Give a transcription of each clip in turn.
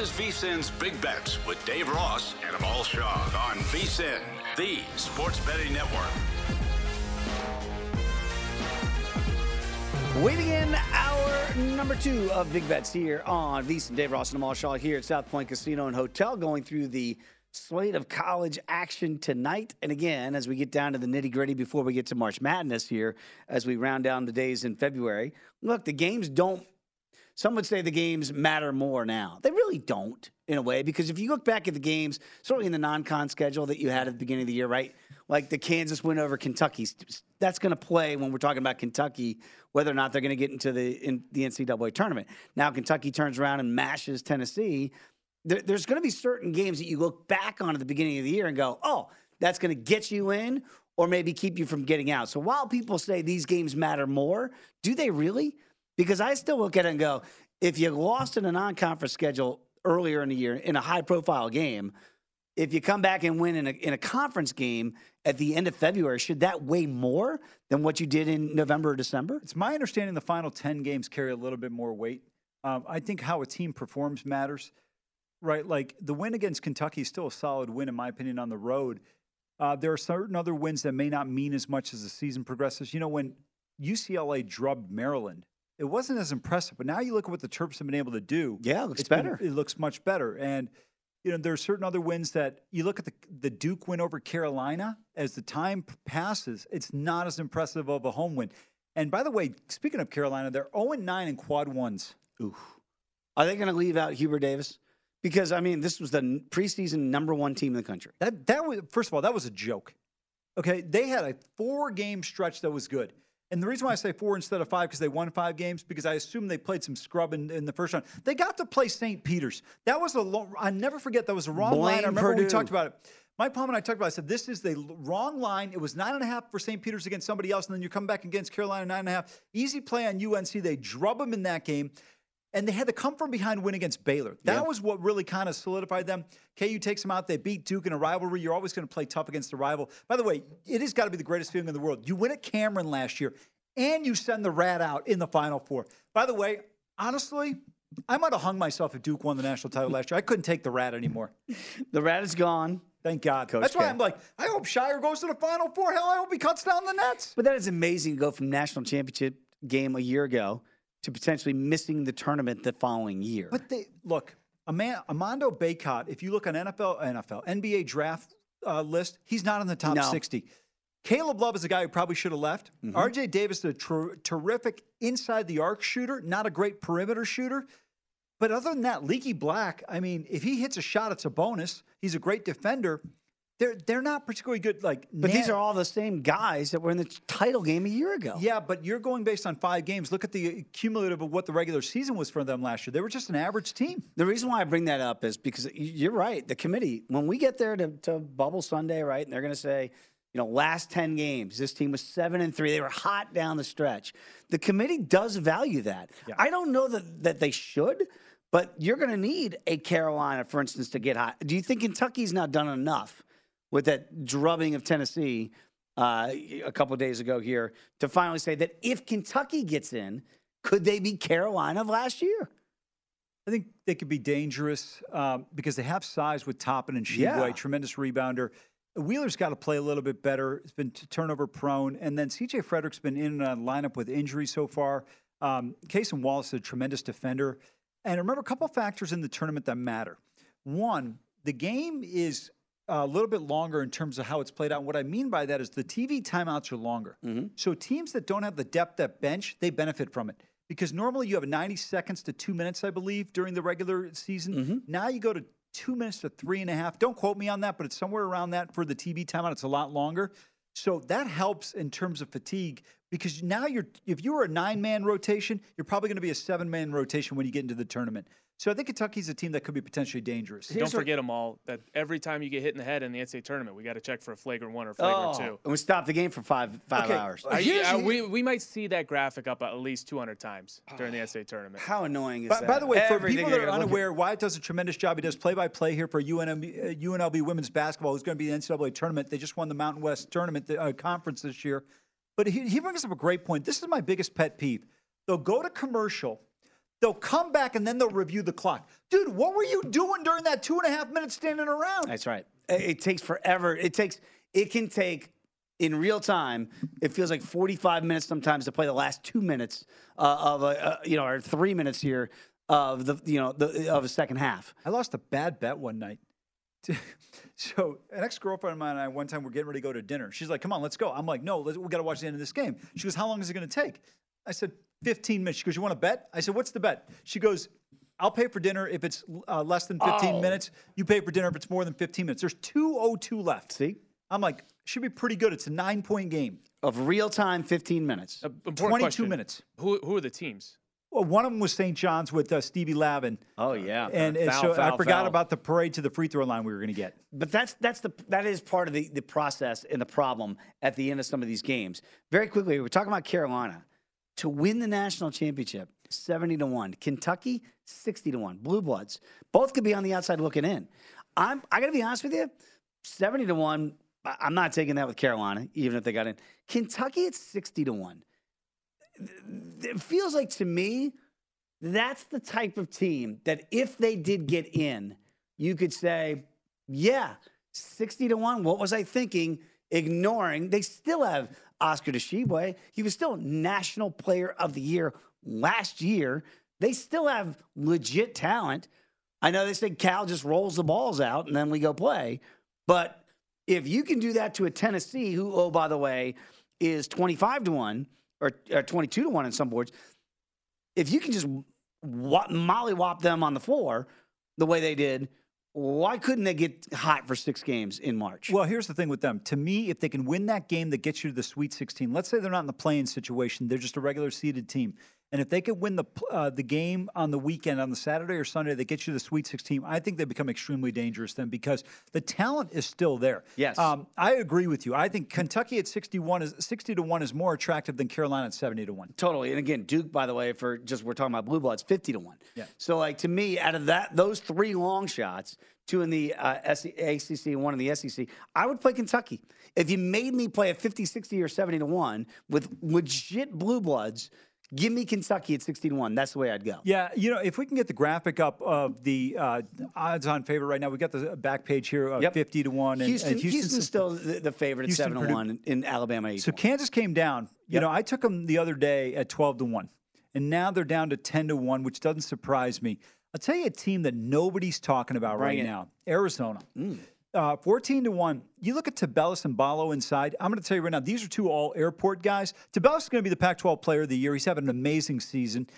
Is VSIN's Big Bets with Dave Ross and Amal Shaw on VSIN, the sports betting network. We begin our number two of Big Bets here on VSIN. Dave Ross and Amal Shaw here at South Point Casino and Hotel going through the slate of college action tonight. And again, as we get down to the nitty gritty before we get to March Madness here, as we round down the days in February, look, the games don't, some would say the games matter more now. They really don't, in a way, because if you look back at the games, certainly in the non con schedule that you had at the beginning of the year, right? Like the Kansas win over Kentucky, that's going to play when we're talking about Kentucky, whether or not they're going to get into the in the NCAA tournament. Now Kentucky turns around and mashes Tennessee there, there's going to be certain games that you look back on at the beginning of the year and go, oh, that's going to get you in or maybe keep you from getting out. So while people say these games matter more, do they really? Because I still look at it and go, if you lost in a non conference schedule earlier in the year in a high profile game, if you come back and win in a, in a conference game at the end of February, should that weigh more than what you did in November or December? It's my understanding the final 10 games carry a little bit more weight. Um, I think how a team performs matters. Right, like the win against Kentucky is still a solid win, in my opinion, on the road. Uh, there are certain other wins that may not mean as much as the season progresses. You know, when UCLA drubbed Maryland, it wasn't as impressive, but now you look at what the Terps have been able to do. Yeah, it looks better. Been, it looks much better, and you know there are certain other wins that you look at the the Duke win over Carolina. As the time passes, it's not as impressive of a home win. And by the way, speaking of Carolina, they're 0 9 in quad ones. Ooh. Are they going to leave out Hubert Davis? Because I mean, this was the preseason number one team in the country. That that was first of all, that was a joke. Okay, they had a four game stretch that was good. And the reason why I say four instead of five because they won five games because I assume they played some scrub in, in the first round. They got to play St. Peter's. That was a long, I never forget that was a wrong Blame line. I remember Purdue. we talked about it. Mike Palm and I talked about. It. I said this is the wrong line. It was nine and a half for St. Peter's against somebody else, and then you come back against Carolina nine and a half. Easy play on UNC. They drub them in that game and they had to come from behind win against Baylor. That yeah. was what really kind of solidified them. KU takes them out. They beat Duke in a rivalry. You're always going to play tough against the rival. By the way, it has got to be the greatest feeling in the world. You win at Cameron last year, and you send the rat out in the Final Four. By the way, honestly, I might have hung myself if Duke won the national title last year. I couldn't take the rat anymore. the rat is gone. Thank God. Coach That's why I'm like, I hope Scheyer goes to the Final Four. Hell, I hope he cuts down the nets. But that is amazing to go from national championship game a year ago to potentially missing the tournament the following year. But they look, Armando Bacot, if you look on NFL, NFL, NBA draft uh, list. He's not in the top No. 60. Caleb Love is a guy who probably should have left. Mm-hmm. RJ Davis is a ter- terrific inside the arc shooter, not a great perimeter shooter. But other than that, Leaky Black, I mean, if he hits a shot, it's a bonus. He's a great defender. They're they're not particularly good. Like, But these are all the same guys that were in the title game a year ago. yeah, but you're going based on five games. Look at the cumulative of what the regular season was for them last year. They were just an average team. The reason why I bring that up is because you're right. The committee, when we get there to, to Bubble Sunday, right, and they're going to say, you know, last 10 games, this team was seven and three. They were hot down the stretch. The committee does value that. I don't know that, that they should, but you're going to need a Carolina, for instance, to get hot. Do you think Kentucky's not done enough with that drubbing of Tennessee uh, a couple days ago here to finally say that if Kentucky gets in, could they be Carolina of last year? I think they could be dangerous um, because they have size with Toppin and Tshiebwe, Yeah. tremendous rebounder. Wheeler's got to play a little bit better. It's been turnover prone. And then CJ Frederick's been in and out lineup with injury so far. Um, and Wallace is a tremendous defender. And remember, a couple factors in the tournament that matter. One, the game is a little bit longer in terms of how it's played out. And what I mean by that is the TV timeouts are longer. Mm-hmm. So teams that don't have the depth at bench, they benefit from it. Because normally you have 90 seconds to two minutes, I believe, during the regular season. Mm-hmm. Now you go to two minutes to three and a half. Don't quote me on that, but it's somewhere around that for the TV timeout. It's a lot longer. So that helps in terms of fatigue because now you're if you were a nine man rotation, you're probably going to be a seven man rotation when you get into the tournament. So I think Kentucky's a team that could be potentially dangerous. Don't forget them all. That every time you get hit in the head in the NCAA tournament, we got to check for a flagrant one or flagrant two. and we stop the game for five five Okay. hours. I, Here's yeah, we, we might see that graphic up at least 200 times during the NCAA tournament. How annoying is By, that? by the way, for Everything people they're that are gonna look unaware, Wyatt does a tremendous job. He does play-by-play here for UNLV, uh, UNLV women's basketball. Who's going to be in the NCAA tournament? They just won the Mountain West tournament the, uh, conference this year. But he, he brings up a great point. This is my biggest pet peeve. They'll go to commercial, they'll come back, and then they'll review the clock. Dude, what were you doing during that two and a half minutes standing around? That's right. It, it takes forever. It takes. It can take in real time. It feels like 45 minutes sometimes to play the last two minutes uh, of a uh, you know or three minutes here of the you know the of a second half. I lost a bad bet one night. so an ex-girlfriend of mine and I one time we're getting ready to go to dinner. She's like, "Come on, let's go." I'm like, "No, let's, we got to watch the end of this game." She goes, "How long is it going to take?" I said, "15 minutes." She goes, "You want to bet?" I said, "What's the bet?" She goes, "I'll pay for dinner if it's uh, less than 15 Oh. minutes. You pay for dinner if it's more than 15 minutes." There's 2:02 left. See? I'm like, should be pretty good. It's a nine-point game. Of real time, 15 minutes. Uh, 22 question. minutes. Who, who are the teams? Well, one of them was St. John's with uh, Stevie Lavin. Oh yeah. And, and Foul, so I forgot foul. about the parade to the free throw line we were going to get. But that's that's the that is part of the the process and the problem at the end of some of these games. Very quickly, we're talking about Carolina to win the national championship, seventy to one. Kentucky, sixty to one. Blue Bloods, both could be on the outside looking in. I'm I got to be honest with you, seventy to one. I- I'm not taking that with Carolina, even if they got in. Kentucky at sixty to one. It feels like to me that's the type of team that if they did get in, you could say, yeah, 60 to 1. What was I thinking? Ignoring, they still have Oscar Tshiebwe. He was still National Player of the Year last year. They still have legit talent. I know they say Cal just rolls the balls out and then we go play. But if you can do that to a Tennessee, who, oh, by the way, is 25 to 1 or, or 22 to 1 in some boards, if you can just mollywop them on the floor the way they did, why couldn't they get hot for six games in March? Well, here's the thing with them. To me, if they can win that game that gets you to the Sweet 16, let's say they're not in the playing situation, they're just a regular seeded team. And if they could win the uh, the game on the weekend, on the Saturday or Sunday, that gets you the Sweet 16, I think they become extremely dangerous then because the talent is still there. Yes. Um, I agree with you. I think Kentucky at 61 is 60 to 1 is more attractive than Carolina at 70 to 1. Totally. And again, Duke, by the way, for just we're talking about blue bloods, fifty to one. Yeah. So like to me, out of that those three long shots, two in the uh, ACC and one in the SEC, I would play Kentucky. If you made me play a 50, 60, or 70 to one with legit blue bloods, give me Kentucky at sixteen to one. That's the way I'd go. Yeah, you know, if we can get the graphic up of the uh, odds-on favorite right now, we got the back page here, of Yep. 50 to one. And, Houston, and Houston's still the, favorite at Houston, seven to Purdue. one in Alabama. So equal. Kansas came down. You Yep. know, I took them the other day at 12 to 1. And now they're down to 10 to 1, which doesn't surprise me. I'll tell you a team that nobody's talking about Bring right it. now Arizona. Uh, 14 to 1. You look at Tubelis and Ballo inside. I'm going to tell you right now, these are two all airport guys. Tubelis is going to be the Pac 12 player of the year. He's having an amazing season.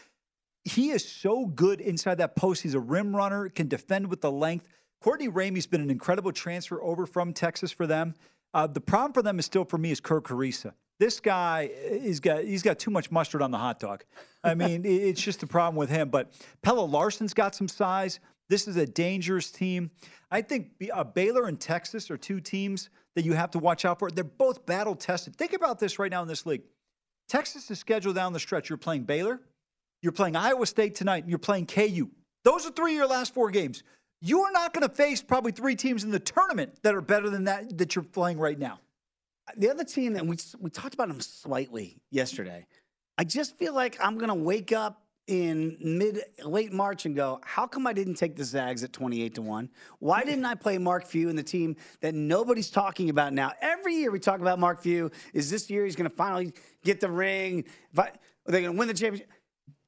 He is so good inside that post. He's a rim runner, can defend with the length. Courtney Ramey's been an incredible transfer over from Texas for them. Uh, the problem for them is still for me is Kerr Kriisa. This guy is got he's got too much mustard on the hot dog. I mean, it's just the problem with him. But Pelle Larsson's got some size. This is a dangerous team. I think uh, Baylor and Texas are two teams that you have to watch out for. They're both battle tested. Think about this right now in this league. Texas is scheduled down the stretch. You're playing Baylor, you're playing Iowa State tonight, and you're playing KU. Those are three of your last four games. You are not going to face probably three teams in the tournament that are better than that that you're playing right now. The other team that we we talked about them slightly yesterday. I just feel like I'm going to wake up in mid late March and go, how come I didn't take the Zags at 28 to 1? Why didn't I play Mark Few and the team that nobody's talking about now? Every year we talk about Mark Few. Is this year he's going to finally get the ring? But they're going to win the championship.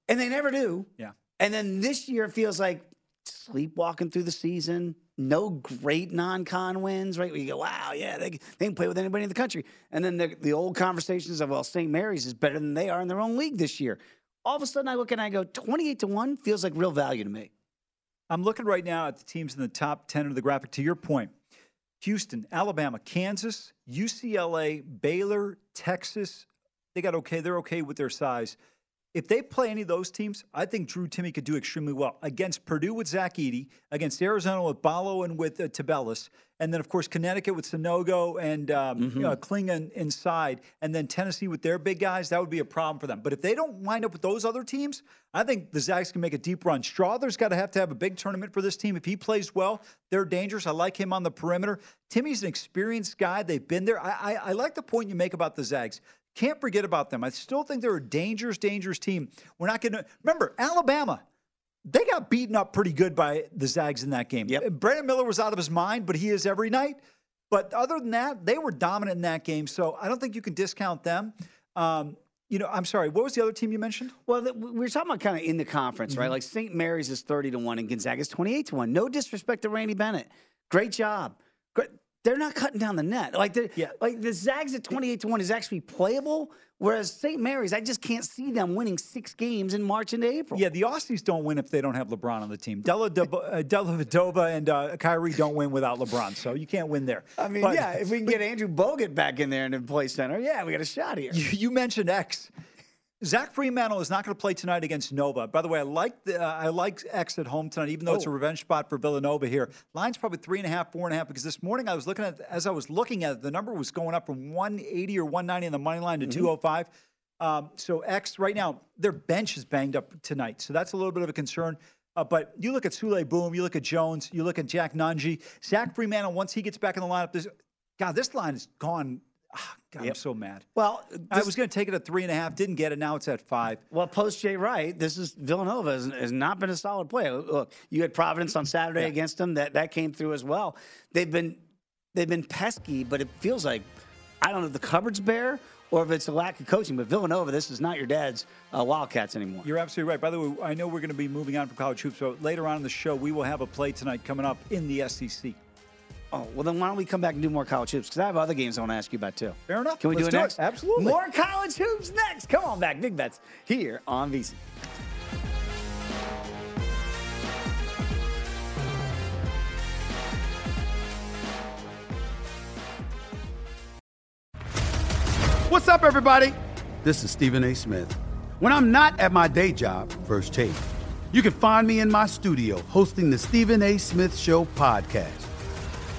And they never do. Yeah. And then this year it feels like sleepwalking through the season. No great non-con wins, right? Where you go, wow, yeah, they, they can play with anybody in the country. And then the, the old conversations of, well, St. Mary's is better than they are in their own league this year all of a sudden I look and I go, 28 to 1 feels like real value to me. I'm looking right now at the teams in the top 10 of the graphic. To your point, Houston, Alabama, Kansas, UCLA, Baylor, Texas, they got okay. They're okay with their size. If they play any of those teams, I think Drew Timme could do extremely well against Purdue with Zach Edey, against Arizona with Ballo and with uh, Tubelis, and then of course Connecticut with Sanogo and um, mm-hmm. you know, inside, and then Tennessee with their big guys. That would be a problem for them. But if they don't wind up with those other teams, I think the Zags can make a deep run. Strawther's got to have to have a big tournament for this team. If he plays well, they're dangerous. I like him on the perimeter. Timme's an experienced guy. They've been there. I, I, I like the point you make about the Zags. Can't forget about them. I still think they're a dangerous, dangerous team. We're not going to remember Alabama. They got beaten up pretty good by the Zags in that game. Yep. Brandon Miller was out of his mind, but he is every night. But other than that, they were dominant in that game. So I don't think you can discount them. Um, you know, I'm sorry. What was the other team you mentioned? Well, we were talking about kind of in the conference, mm-hmm. right? Like St. Mary's is 30 to one, and Gonzaga is 28 to one. No disrespect to Randy Bennett. Great job. Great they're not cutting down the net. Like the yeah. like the Zags at 28 to 1 is actually playable. Whereas St. Mary's, I just can't see them winning six games in March and April. Yeah, the Aussies don't win if they don't have LeBron on the team. Della, uh, Dellavedova and uh, Kyrie don't win without LeBron, so you can't win there. I mean, but, yeah, if we can get Andrew Bogut back in there and play center, yeah, we got a shot here. You, you mentioned X. Zach Freemantle is not going to play tonight against Nova. By the way, I like the, uh, I like X at home tonight, even though oh. it's a oh. revenge spot for Villanova here. Line's probably three and a half, four and a half. Because this morning I was looking at as I was looking at it, the number was going up from 180 or 190 on the money line to mm-hmm. 205. Um, so X right now, their bench is banged up tonight, so that's a little bit of a concern. Uh, but you look at Souley Boum, you look at Jones, you look at Jack Nunge, Zach Freemantle. Once he gets back in the lineup, this God, this line has gone God, yep. I'm so mad. Well, this, I was going to take it at three and a half, didn't get it. Now it's at five. Well, post Jay Wright, this is Villanova has, has, not been a solid play. Look, you had Providence on Saturday yeah. against them. That that came through as well. They've been they've been pesky, but it feels like I don't know if the cupboard's bare or if it's a lack of coaching. But Villanova, this is not your dad's uh, Wildcats anymore. You're absolutely right. By the way, I know we're going to be moving on from college hoops, so later on in the show, we will have a play tonight coming up in the SEC. Oh, well, then why don't we come back and do more college hoops? Because I have other games I want to ask you about, too. Fair enough. Can we Let's do it next? It. Absolutely. More college hoops next. Come on back. Big bets here on VSiN. What's up, everybody? This is Stephen A. Smith. When I'm not at my day job, First Take, you can find me in my studio hosting the Stephen A. Smith Show podcast.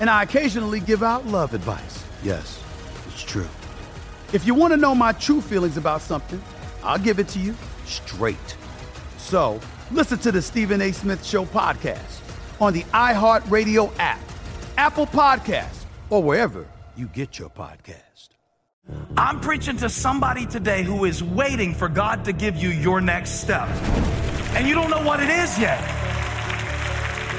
And I occasionally give out love advice. Yes, it's true. If you want to know my true feelings about something, I'll give it to you straight. So, listen to the Stephen A. Smith Show podcast on the iHeartRadio app, Apple Podcasts, or wherever you get your podcast. I'm preaching to somebody today who is waiting for God to give you your next step. And you don't know what it is yet.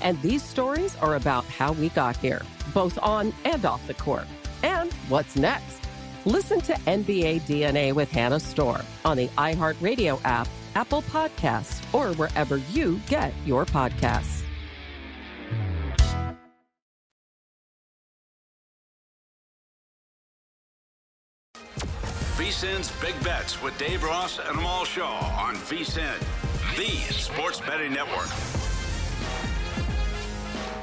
And these stories are about how we got here, both on and off the court. And what's next? Listen to NBA DNA with Hannah Storm on the iHeartRadio app, Apple Podcasts, or wherever you get your podcasts. VSIN's Big Bets with Dave Ross and Amal Shaw on VSIN, the sports betting network.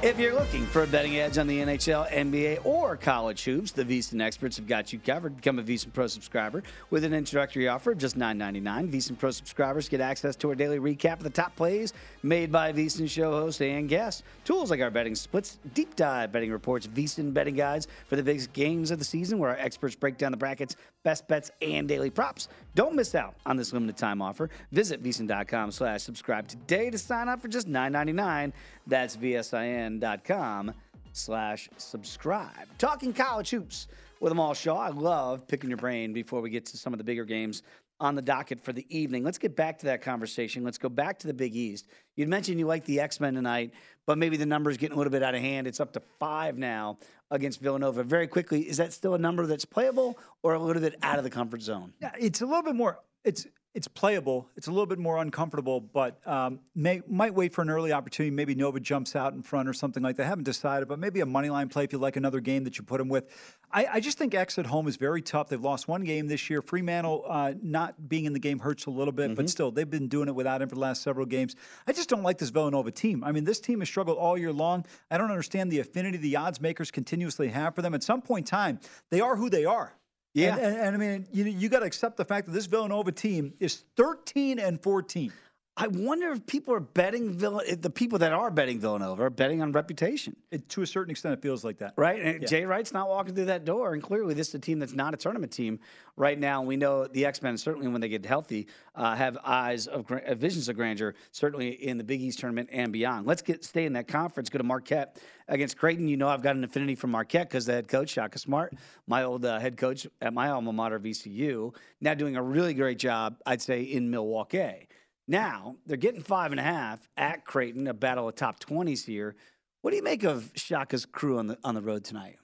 If you're looking for a betting edge on the NHL, NBA, or college hoops, the VSiN experts have got you covered. Become a VSiN Pro subscriber with an introductory offer of just $9.99. VSiN Pro subscribers get access to our daily recap of the top plays made by VSiN show hosts and guests. Tools like our betting splits, deep dive betting reports, VSiN betting guides for the biggest games of the season, where our experts break down the brackets, best bets, and daily props. Don't miss out on this limited time offer. Visit VSiN.com slash subscribe today to sign up for just $9.99. That's VSIN.com slash subscribe. Talking college hoops with Amal Shaw. I love picking your brain before we get to some of the bigger games on the docket for the evening. Let's get back to that conversation. Let's go back to the Big East. You'd mentioned you like the X Men tonight, but maybe the number is getting a little bit out of hand. It's up to five now against Villanova. Very quickly, is that still a number that's playable or a little bit out of the comfort zone? Yeah, it's a little bit more. It's it's playable. It's a little bit more uncomfortable, but um, may, might wait for an early opportunity. Maybe Nova jumps out in front or something like that. I haven't decided, but maybe a money line play if you like another game that you put them with. I, I just think X at home is very tough. They've lost one game this year. Freemantle uh, not being in the game hurts a little bit, mm-hmm. but still, they've been doing it without him for the last several games. I just don't like this Villanova team. I mean, this team has struggled all year long. I don't understand the affinity the odds makers continuously have for them. At some point in time, they are who they are. Yeah, and, and, and I mean, you you got to accept the fact that this Villanova team is 13 and 14. I wonder if people are betting Vill- the people that are betting Villanova are betting on reputation. It, to a certain extent, it feels like that. Right? And Yeah. Jay Wright's not walking through that door. And clearly, this is a team that's not a tournament team right now. We know the X Men, certainly when they get healthy, uh, have eyes of uh, visions of grandeur, certainly in the Big East tournament and beyond. Let's get stay in that conference. Go to Marquette against Creighton. You know, I've got an affinity for Marquette because the head coach, Shaka Smart, my old uh, head coach at my alma mater, VCU, now doing a really great job, I'd say, in Milwaukee. Now they're getting five and a half at Creighton, a battle of top twenties here. What do you make of Shaka's crew on the on the road tonight?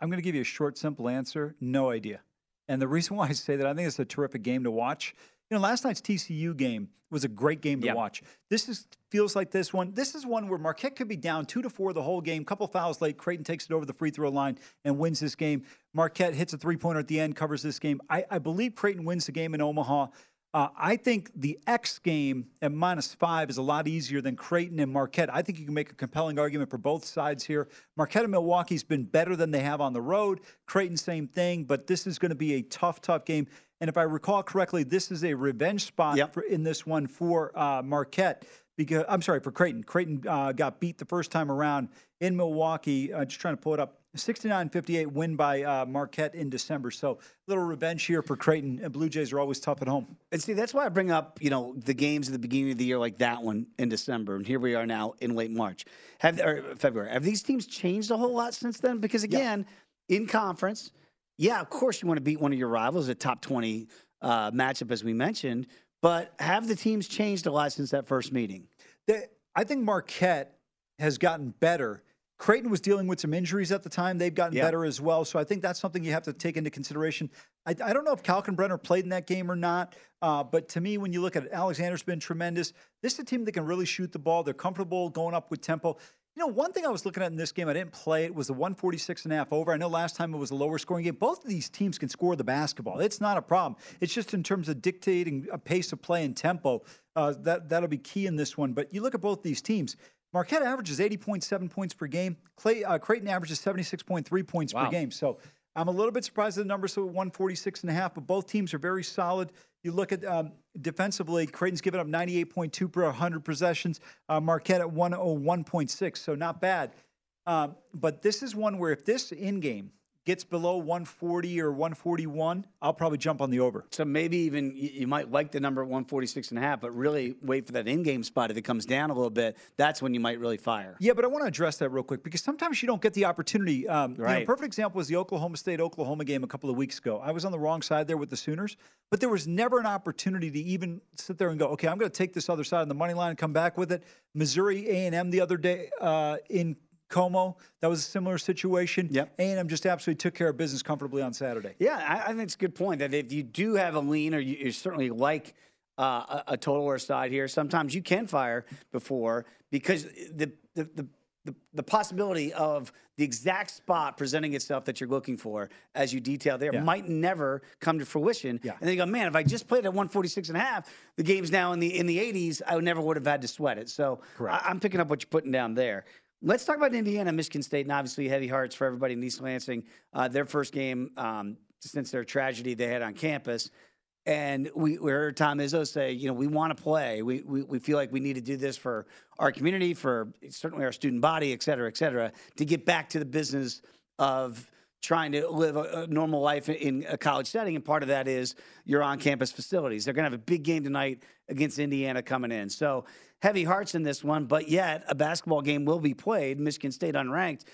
I'm going to give you a short, simple answer. No idea. And the reason why I say that, I think it's a terrific game to watch. You know, last night's TCU game was a great game to Yeah. watch. This is feels like this one. This is one where Marquette could be down two to four the whole game. Couple fouls late. Creighton takes it over the free throw line and wins this game. Marquette hits a three pointer at the end, covers this game. I, I believe Creighton wins the game in Omaha. Uh, I think the X game at minus five is a lot easier than Creighton and Marquette. I think you can make a compelling argument for both sides here. Marquette and Milwaukee's been better than they have on the road. Creighton, same thing, but this is going to be a tough, tough game. And if I recall correctly, this is a revenge spot for, in this one for uh, Marquette. Because I'm sorry for Creighton. Creighton uh, got beat the first time around in Milwaukee. Uh, just trying to pull it up. 69-58 win by uh, Marquette in December. So little revenge here for Creighton. And Blue Jays are always tough at home. And see, that's why I bring up, you know, the games at the beginning of the year like that one in December, and here we are now in late March, have or February. Have these teams changed a whole lot since then? Because again, in conference, yeah, of course you want to beat one of your rivals, a top twenty uh, matchup, as we mentioned. But have the teams changed a lot since that first meeting? They, I think Marquette has gotten better. Creighton was dealing with some injuries at the time. They've gotten Yeah. better as well. So I think that's something you have to take into consideration. I, I don't know if Kalkbrenner played in that game or not, uh, but to me, when you look at it, Alexander's been tremendous. This is a team that can really shoot the ball. They're comfortable going up with tempo. You know, one thing I was looking at in this game, I didn't play it, was the 146 and a half over. I know last time it was a lower scoring game. Both of these teams can score the basketball. It's not a problem. It's just in terms of dictating a pace of play and tempo. Uh, that, that'll be key in this one. But you look at both these teams. Marquette averages 80.7 points per game. Clay, uh, Creighton averages 76.3 points per game. So I'm a little bit surprised at the numbers, so 146 and a half, but both teams are very solid. You look at um, defensively, Creighton's given up 98.2 per 100 possessions, uh, Marquette at 101.6, so not bad. Um, but this is one where if this in game gets below 140 or 141, I'll probably jump on the over. So maybe even you, might like the number at 146 and a half, but really wait for that in-game spot. If it comes down a little bit, that's when you might really fire. Yeah, but I want to address that real quick because sometimes you don't get the opportunity. Um, you know, perfect example was the Oklahoma State Oklahoma game a couple of weeks ago. I was on the wrong side there with the Sooners, but there was never an opportunity to even sit there and go, okay, I'm going to take this other side on the money line and come back with it. Missouri A and M the other day uh, in Como, that was a similar situation. Yep. A and M just absolutely took care of business comfortably on Saturday. Yeah, I, I think it's a good point that if you do have a lean or you, you certainly like uh, a, a total or side here, sometimes you can fire before because the the, the the, the possibility of the exact spot presenting itself that you're looking for, as you detail there, Yeah. might never come to fruition. Yeah. And then you go, man, if I just played at 146 and a half, the game's now in the in the 80s, I would never would have had to sweat it. So I, I'm picking up what you're putting down there. Let's talk about Indiana, Michigan State, and obviously heavy hearts for everybody in East Lansing. Uh, their first game um, since their tragedy they had on campus. And we, we heard Tom Izzo say, you know, we want to play. We, we, we feel like we need to do this for our community, for certainly our student body, et cetera, et cetera, to get back to the business of trying to live a, a normal life in a college setting. And part of that is your on campus facilities. They're going to have a big game tonight against Indiana coming in. So heavy hearts in this one, but yet a basketball game will be played. Michigan State unranked.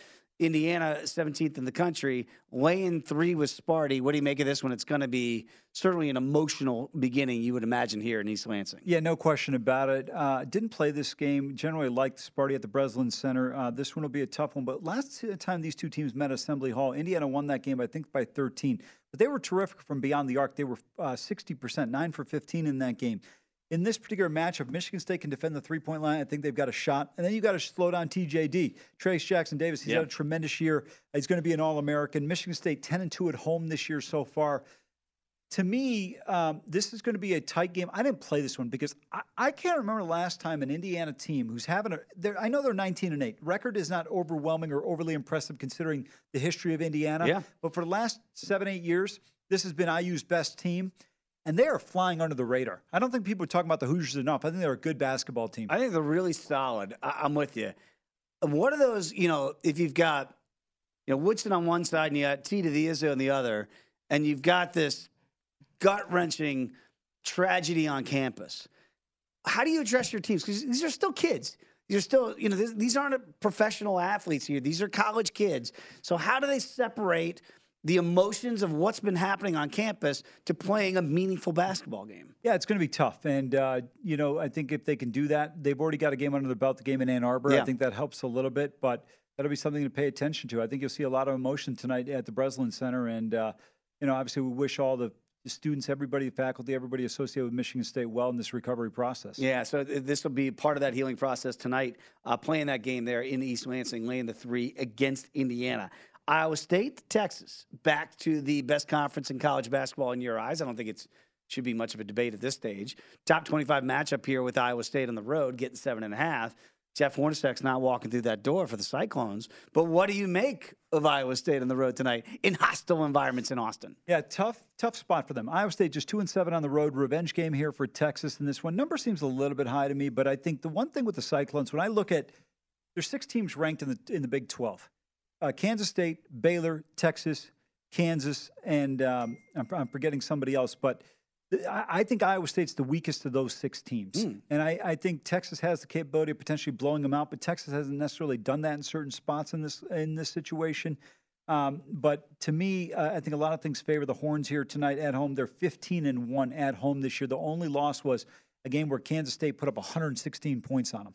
Indiana 17th in the country, laying three with Sparty. What do you make of this one? It's going to be certainly an emotional beginning, you would imagine, here in East Lansing. Yeah, no question about it. Uh, didn't play this game. Generally liked Sparty at the Breslin Center. Uh, this one will be a tough one. But last time these two teams met Assembly Hall, Indiana won that game, I think, by 13. But they were terrific from beyond the arc. They were uh, 60%, 9 for 15 in that game. In this particular matchup, Michigan State can defend the three point line. I think they've got a shot. And then you've got to slow down TJD. Trayce Jackson Davis, he's Yep. had a tremendous year. He's going to be an All American. Michigan State 10 and 2 at home this year so far to me, um, this is going to be a tight game. I didn't play this one because I, I can't remember the last time an Indiana team who's having a. they're- I know they're 19 and 8. Record is not overwhelming or overly impressive considering the history of Indiana. Yeah. But for the last seven, eight years, this has been IU's best team. And they are flying under the radar. I don't think people are talking about the Hoosiers enough. I think they're a good basketball team. I think they're really solid. I- I'm with you. What are those, you know, if you've got, you know, Woodson on one side and you got T to the Izzo on the other, and you've got this gut wrenching tragedy on campus, how do you address your teams? Because these are still kids. Are still, you know, this, these aren't professional athletes here. These are college kids. So how do they separate the emotions of what's been happening on campus to playing a meaningful basketball game? Yeah, it's going to be tough. And, uh, you know, I think if they can do that, they've already got a game under their belt, the game in Ann Arbor. Yeah. I think that helps a little bit, but that'll be something to pay attention to. I think you'll see a lot of emotion tonight at the Breslin Center. And, uh, you know, obviously we wish all the students, everybody, faculty, everybody associated with Michigan State well in this recovery process. Yeah, so th- this will be part of that healing process tonight, uh, playing that game there in East Lansing, laying the three against Indiana. Iowa State, Texas, back to the best conference in college basketball in your eyes. I don't think it should be much of a debate at this stage. Top 25 matchup here with Iowa State on the road, getting seven and a half. Jeff Hornacek's not walking through that door for the Cyclones. But what do you make of Iowa State on the road tonight in hostile environments in Austin? Yeah, tough, tough spot for them. Iowa State just two and seven on the road. Revenge game here for Texas in this one. Number seems a little bit high to me, but I think the one thing with the Cyclones, when I look at, there's six teams ranked in the in the Big Twelve: uh, Kansas State, Baylor, Texas, Kansas, and um, I'm, I'm forgetting somebody else, but. th- I think Iowa State's the weakest of those six teams. And I, I think Texas has the capability of potentially blowing them out, but Texas hasn't necessarily done that in certain spots in this in this situation. Um, but to me, uh, I think a lot of things favor the Horns here tonight at home. They're 15 and one at home this year. The only loss was a game where Kansas State put up 116 points on them.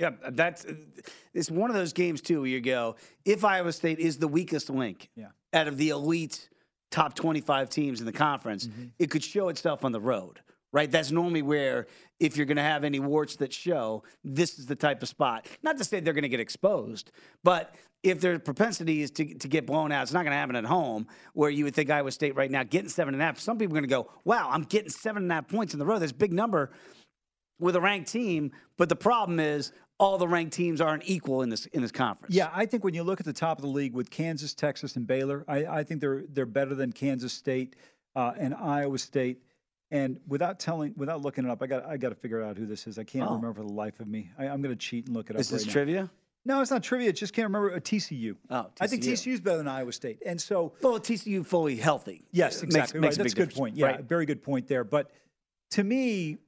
Yeah, that's it's one of those games too where you go, if Iowa State is the weakest link Yeah. out of the elite top 25 teams in the conference, mm-hmm. it could show itself on the road. Right? That's normally where if you're going to have any warts that show, this is the type of spot. Not to say they're going to get exposed, but if their propensity is to, to get blown out, it's not going to happen at home where you would think Iowa State right now getting seven and a half. Some people are going to go, wow, I'm getting seven and a half points in the row. That's a big number with a ranked team. But the problem is all the ranked teams aren't equal in this in this conference. Yeah, I think when you look at the top of the league with Kansas, Texas, and Baylor, I, I think they're they're better than Kansas State uh, and Iowa State. And without telling, without looking it up, I got I got to figure out who this is. I can't Oh. remember for the life of me. I, I'm going to cheat and look it up. Is this right now. trivia? No, it's not trivia. I just can't remember. Uh, TCU. Oh, I think TCU. TCU is better than Iowa State. And so, well, TCU fully healthy. Yes, exactly. makes right. a That's a big good point. Yeah, Right. very good point there. But to me,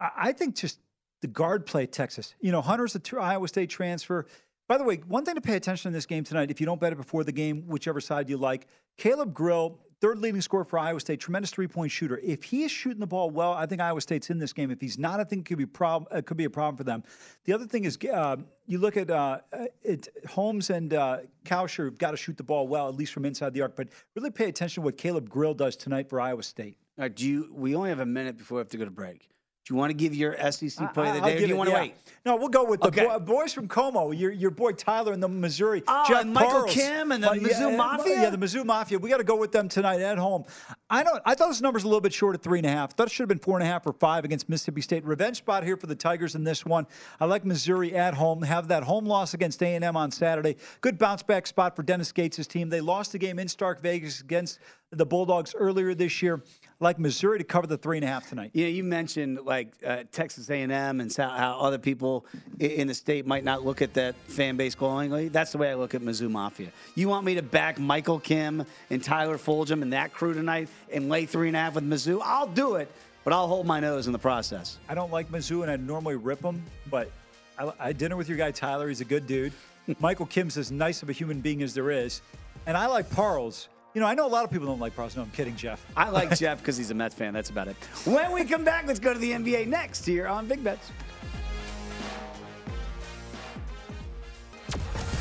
I, I think just the guard play Texas. You know, Hunter's a Iowa State transfer. By the way, one thing to pay attention in this game tonight, if you don't bet it before the game, whichever side you like, Caleb Grill, third leading scorer for Iowa State, tremendous three point shooter. If he is shooting the ball well, I think Iowa State's in this game. If he's not, I think it could be problem. It could be a problem for them. The other thing is, uh, you look at uh, it, Holmes and uh, have got to shoot the ball well, at least from inside the arc. But really pay attention to what Caleb Grill does tonight for Iowa State. All right, do you? We only have a minute before we have to go to break. Do you want to give your SEC play of the day, or do you it- want to yeah. wait? No, we'll go with the Okay. boy, boys from Como. Your your boy Tyler in the Missouri. Oh, Jeff and Michael. Kim and the Uh, Mizzou yeah, Mafia? Yeah, the Mizzou Mafia. We got to go with them tonight at home. I don't. I thought this number's a little bit short at three and a half. Thought it should have been four and a half or five against Mississippi State. Revenge spot here for the Tigers in this one. I like Missouri at home. Have that home loss against A and M on Saturday. Good bounce back spot for Dennis Gates' team. They lost the game in Stark Vegas against the Bulldogs earlier this year. I like Missouri to cover the three and a half tonight. Know, you mentioned like uh, Texas A&M and how other people in the state might not look at that fan base glowingly. That's the way I look at Mizzou Mafia. You want me to back Michael Kim and Tyler Fulgham and that crew tonight and lay three and a half with Mizzou? I'll do it, but I'll hold my nose in the process. I don't like Mizzou, and I normally rip them, but I, I dinner with your guy Tyler. He's a good dude. Michael Kim's as nice of a human being as there is, and I like Parles. You know, I know a lot of people don't like Parles. No, I'm kidding, Jeff. I like Jeff because he's a Mets fan. That's about it. When we come back, let's go to the NBA next here on Big Bets.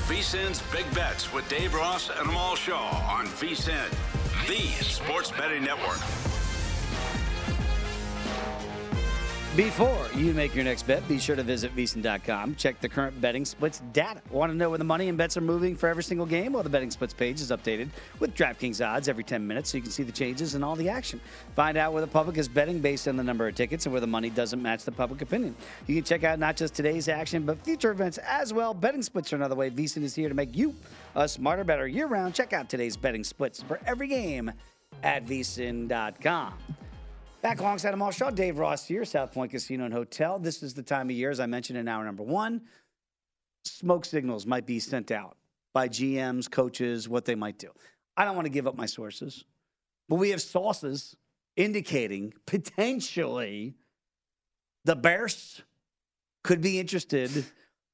VSIN's Big Bets with Dave Ross and Amal Shaw on VSIN, the sports betting network. Before you make your next bet, be sure to visit VSiN.com. Check the current betting splits data. Want to know where the money and bets are moving for every single game? Well, the betting splits page is updated with DraftKings odds every 10 minutes so you can see the changes and all the action. Find out where the public is betting based on the number of tickets and where the money doesn't match the public opinion. You can check out not just today's action, but future events as well. Betting splits are another way VSiN is here to make you a smarter, better year round. Check out today's betting splits for every game at VSiN.com. Back alongside Amal Shaw, Dave Ross here, South Point Casino and Hotel. This is the time of year, as I mentioned in hour number one, smoke signals might be sent out by GMs, coaches, what they might do. I don't want to give up my sources, but we have sources indicating potentially the Bears could be interested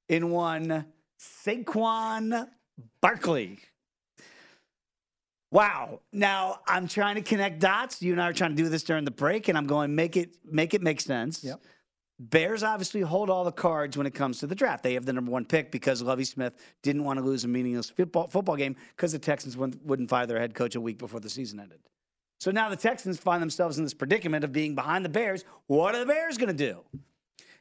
in one Saquon Barkley. Wow. Now I'm trying to connect dots. You and I are trying to do this during the break, and I'm going make it make it make sense. Yep. Bears obviously hold all the cards when it comes to the draft. They have the number one pick because Lovie Smith didn't want to lose a meaningless football, football game because the Texans wouldn't, wouldn't fire their head coach a week before the season ended. So now the Texans find themselves in this predicament of being behind the Bears. What are the Bears going to do?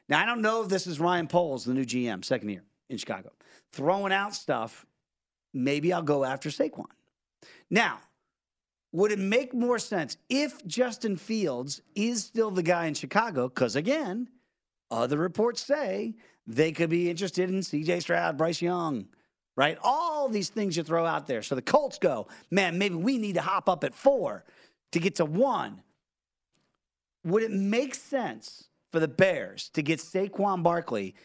Now, I don't know if this is Ryan Poles, the new GM, second year in Chicago, throwing out stuff. Maybe I'll go after Saquon. Now, would it make more sense if Justin Fields is still the guy in Chicago? Because again, other reports say they could be interested in CJ Stroud, Bryce Young, right? All these things you throw out there. So the Colts go, man, maybe we need to hop up at four to get to one. Would it make sense for the Bears to get Saquon Barkley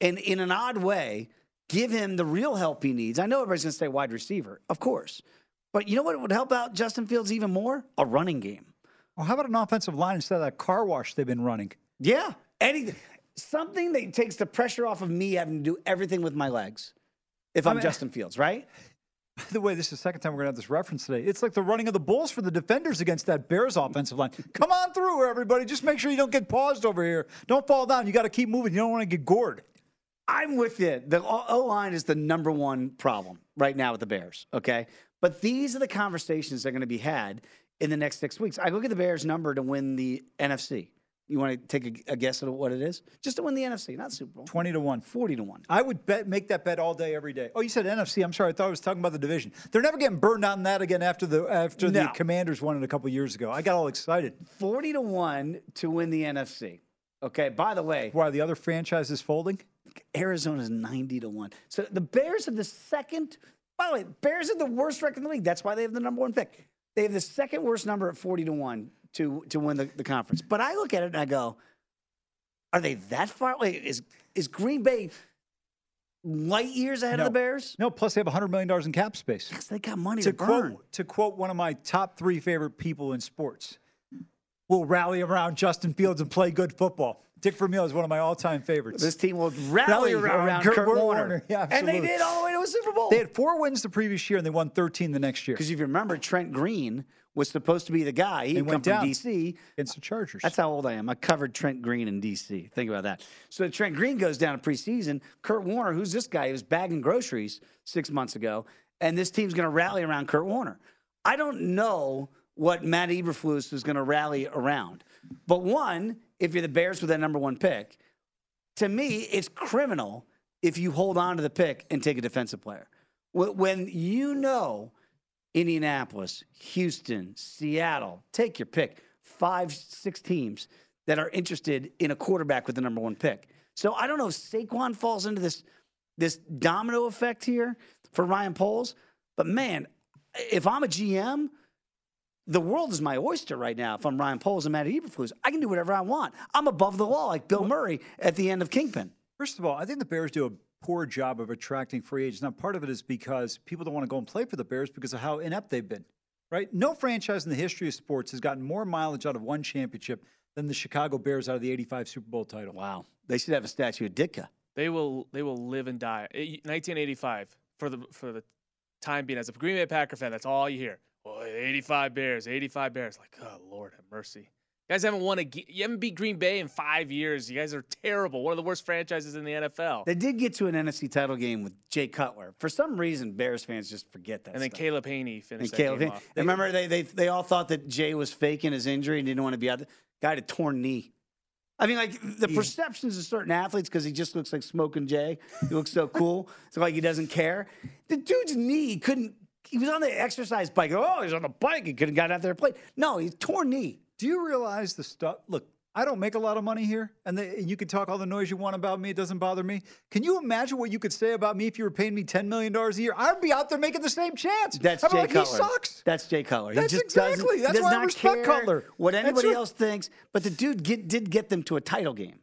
and in an odd way give him the real help he needs? I know everybody's going to say wide receiver, of course. But you know what would help out Justin Fields even more? A running game. Well, how about an offensive line instead of that car wash they've been running? Yeah. Anything. Something that takes the pressure off of me having to do everything with my legs if I'm I mean- Justin Fields, right? By the way, this is the second time we're going to have this reference today. It's like the running of the Bulls for the defenders against that Bears offensive line. Come on through, everybody. Just make sure you don't get paused over here. Don't fall down. You got to keep moving. You don't want to get gored. I'm with you. The O line is the number one problem right now with the Bears. Okay. But these are the conversations that are going to be had in the next six weeks. I look at the Bears' number to win the NFC. You want to take a, a guess at what it is? Just to win the NFC, not Super Bowl. 20 to 1. 40 to 1. I would bet make that bet all day, every day. Oh, you said NFC. I'm sorry. I thought I was talking about the division. They're never getting burned on that again after the after the Commanders won it a couple years ago. I got all excited. 40 to 1 to win the NFC. Okay. By the way, Why are the other franchise is folding? Arizona's 90 to 1. So the Bears have the second, by the way, Bears are the worst record in the league. That's why they have the number one pick. They have the second worst number at 40 to 1 to, to win the, the conference. But I look at it and I go, are they that far? Wait, is, is Green Bay light years ahead No. of the Bears? No, plus they have $100 million in cap space. Yes, they got money to to, burn. quote to quote one of my top three favorite people in sports, we'll rally around Justin Fields and play good football. Dick Vermeil is one of my all-time favorites. This team will rally, around, Kurt, Warner. Yeah, and they did all the way to a Super Bowl. They had four wins the previous year and they won 13 the next year. Because if you remember, Trent Green was supposed to be the guy. He went from DC. against the Chargers. That's how old I am. I covered Trent Green in DC. Think about that. So Trent Green goes down in preseason. Kurt Warner, who's this guy? He was bagging groceries six months ago, and this team's going to rally around Kurt Warner. I don't know what Matt Eberflus is going to rally around, but one, if you're the Bears with that number one pick, to me, it's criminal if you hold on to the pick and take a defensive player. When you know Indianapolis, Houston, Seattle, take your pick, five, six teams that are interested in a quarterback with the number one pick. So I don't know if Saquon falls into this this domino effect here for Ryan Poles, but man, if I'm a GM, the world is my oyster right now. If I'm Ryan Poles and Matt Eberflus, I can do whatever I want. I'm above the law, like Bill Murray at the end of Kingpin. First of all, I think the Bears do a poor job of attracting free agents. Now, part of it is because people don't want to go and play for the Bears because of how inept they've been, right? No franchise in the history of sports has gotten more mileage out of one championship than the Chicago Bears out of the 85 Super Bowl title. Wow. They should have a statue of Ditka. They will they will live and die. 1985 for the for the time being as a Green Bay Packer fan, that's all you hear. Well, 85 Bears, 85 Bears. Like, oh Lord have mercy. You guys haven't won a you haven't beat Green Bay in 5 years. You guys are terrible. One of the worst franchises in the NFL. They did get to an NFC title game with Jay Cutler. For some reason, Bears fans just forget that. and then stuff. Caleb Hanie finished And that Caleb, game Hanie- off. remember they, they they all thought that Jay was faking his injury and didn't want to be out there. Guy had a torn knee. I mean, like the perceptions of certain athletes because he just looks like smoking Jay. He looks so cool. It's like he doesn't care. The dude's knee couldn't. He was on the exercise bike. Oh, he's on the bike. He couldn't got out there and played. No, he's torn knee. Do you realize the stuff? Look, I don't make a lot of money here, and, the, and you can talk all the noise you want about me. It doesn't bother me. Can you imagine what you could say about me if you were paying me ten million dollars a year? I'd be out there making the same chance. That's I'd Jay like, Cutler. He sucks. That's Jay Cutler. That's he just exactly. That's why I not respect Cutler. What anybody else thinks, but the dude get, did get them to a title game.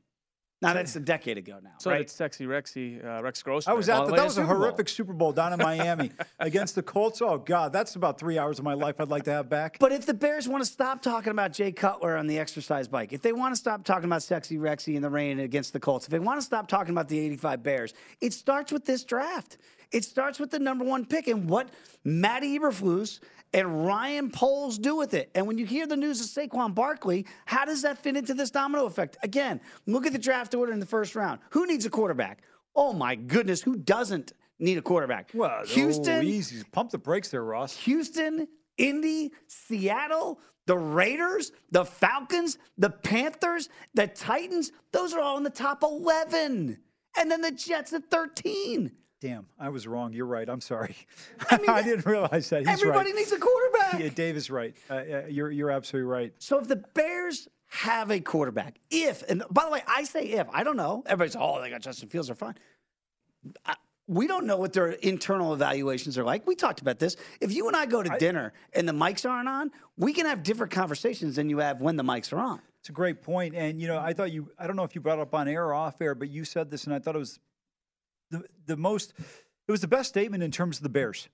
Now that's a decade ago now, So right? did Sexy Rexy, uh, Rex Grossman. I was at the the, that to was a Super Bowl. horrific Super Bowl down in Miami against the Colts. Oh God, that's about three hours of my life I'd like to have back. But if the Bears want to stop talking about Jay Cutler on the exercise bike, if they want to stop talking about Sexy Rexy in the rain against the Colts, if they want to stop talking about the 85 Bears, it starts with this draft. It starts with the number one pick and what Matty Eberflus and Ryan Poles do with it. And when you hear the news of Saquon Barkley, how does that fit into this domino effect? Again, look at the draft order in the first round. Who needs a quarterback? Oh my goodness, who doesn't need a quarterback? Well, oh, Houston, oh, easy. Pump the brakes there, Ross. Houston, Indy, Seattle, the Raiders, the Falcons, the Panthers, the Titans, those are all in the top 11. And then the Jets at 13. Damn, I was wrong. You're right. I'm sorry. I, didn't realize that. He's Everybody right. needs a quarterback. Yeah, Dave is right. Uh, you're you're absolutely right. So if the Bears have a quarterback, if, and by the way, I say if, I don't know. Everybody's, oh, they got Justin Fields, they're fine. I, we don't know what their internal evaluations are like. We talked about this. If you and I go to dinner and the mics aren't on, we can have different conversations than you have when the mics are on. It's a great point. And you know, I thought you. I don't know if you brought it up on air or off air, but you said this, and I thought it was the the most. It was the best statement in terms of the Bears.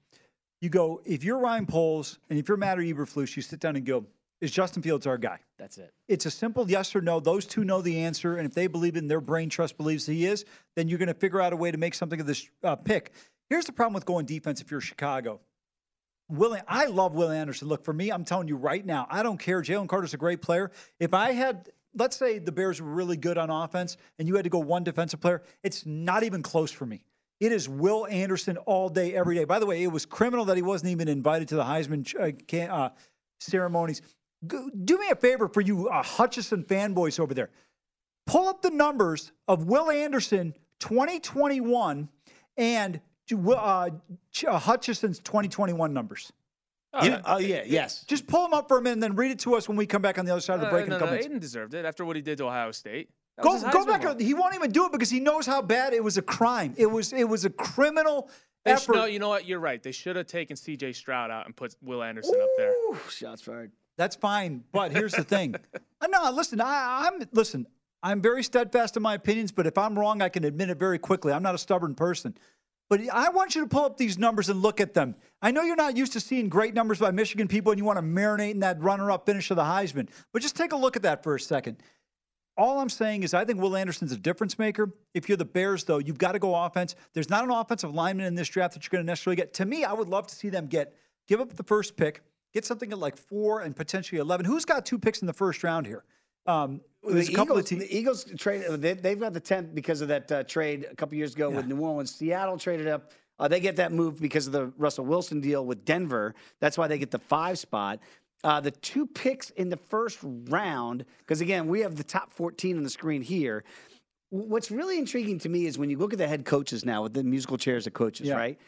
You go if you're Ryan Poles and if you're Matt or Eberflus, you sit down and go, "Is Justin Fields our guy?" That's it. It's a simple yes or no. Those two know the answer, and if they believe in their brain trust believes he is, then you're going to figure out a way to make something of this uh, pick. Here's the problem with going defense if you're Chicago. Will, I love Will Anderson. Look, for me, I'm telling you right now, I don't care. Jalen Carter's a great player. If I had, let's say the Bears were really good on offense and you had to go one defensive player, it's not even close for me. It is Will Anderson all day, every day. By the way, it was criminal that he wasn't even invited to the Heisman uh, uh, ceremonies. Do me a favor for you uh, Hutchinson fanboys over there. Pull up the numbers of Will Anderson 2021 and uh, uh, Hutchinson's 2021 numbers. Oh, Yeah, oh, yeah, yes. Just pull them up for a minute and then read it to us when we come back on the other side of the Uh, break no, in a no. Aidan deserved it after what he did to Ohio State. That Go, go back. vote. He won't even do it because he knows how bad it was a crime. It was it was a criminal They sh- effort. no, you know what? You're right. They should have taken C.J. Stroud out and put Will Anderson up there. Shots fired. That's fine, but here's the thing. Uh, no, listen. I, I'm listen. I'm very steadfast in my opinions, but if I'm wrong, I can admit it very quickly. I'm not a stubborn person. But I want you to pull up these numbers and look at them. I know you're not used to seeing great numbers by Michigan people and you want to marinate in that runner up finish of the Heisman. But just take a look at that for a second. All I'm saying is I think Will Anderson's a difference maker. If you're the Bears, though, you've got to go offense. There's not an offensive lineman in this draft that you're going to necessarily get. To me, I would love to see them get give up the first pick, get something at like four and potentially 11. Who's got two picks in the first round here? Um, there's the a couple Eagles, of teams. The Eagles trade. They, they've got the tenth because of that uh, trade a couple years ago with New Orleans. Seattle traded up. Uh, they get that move because of the Russell Wilson deal with Denver. That's why they get the five spot. Uh, the two picks in the first round, because again, we have the top 14 on the screen here. What's really intriguing to me is when you look at the head coaches now with the musical chairs of coaches, Yeah. right?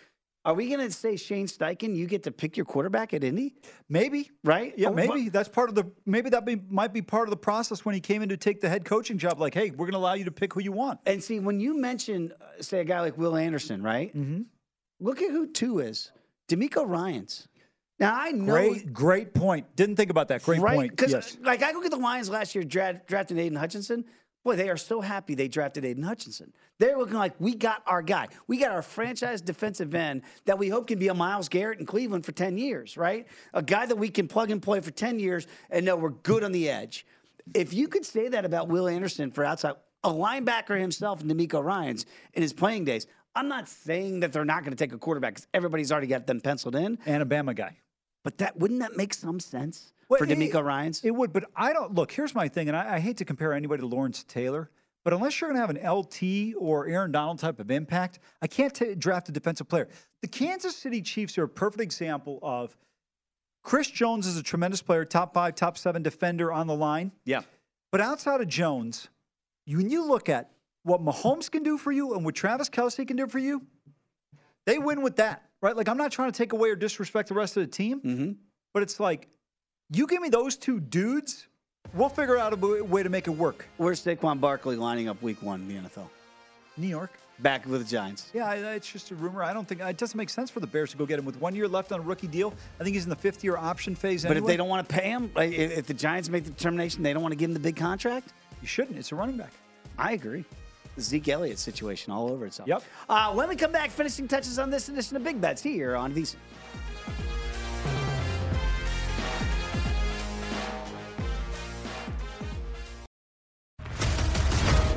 Are we going to say Shane Steichen, you get to pick your quarterback at Indy? Maybe. Right? Yeah, Oh, maybe that's part of the maybe that be, might be part of the process when he came in to take the head coaching job. Like, hey, we're going to allow you to pick who you want. And see, when you mention, uh, say, a guy like Will Anderson, right? Mm-hmm. Look at who two is. DeMeco Ryans. Now I know, Great, great point. Didn't think about that. Great right? point. Because Yes. like I look at the Lions last year, dra- drafting Aidan Hutchinson. Boy, they are so happy they drafted Aidan Hutchinson. They're looking like we got our guy. We got our franchise defensive end that we hope can be a Myles Garrett in Cleveland for 10 years, right? A guy that we can plug and play for 10 years and know we're good on the edge. If you could say that about Will Anderson for outside, a linebacker himself and DeMeco Ryans in his playing days, I'm not saying that they're not going to take a quarterback because everybody's already got them penciled in. And a Bama guy. But that wouldn't that make some sense Well, for DeMeco Ryans? It would, but I don't look. Here's my thing, and I, I hate to compare anybody to Lawrence Taylor, but unless you're going to have an LT or Aaron Donald type of impact, I can't ta draft a defensive player. The Kansas City Chiefs are a perfect example of Chris Jones is a tremendous player, top five, top seven defender on the line. Yeah. But outside of Jones, you, when you look at what Mahomes can do for you and what Travis Kelce can do for you, they win with that, right? Like, I'm not trying to take away or disrespect the rest of the team, Mm-hmm. but it's like, you give me those two dudes, We'll figure out a way to make it work. Where's Saquon Barkley lining up week one in the NFL? New York. Back with the Giants. Yeah, it's just a rumor. I don't think it doesn't make sense for the Bears to go get him with one year left on a rookie deal. I think he's in the fifth year option phase. But if they don't want to pay him, if the Giants make the determination they don't want to give him the big contract, you shouldn't. It's a running back. I agree. Zeke Elliott situation all over itself. Yep. Uh, when we come back, finishing touches on this edition of Big Bets here on VC.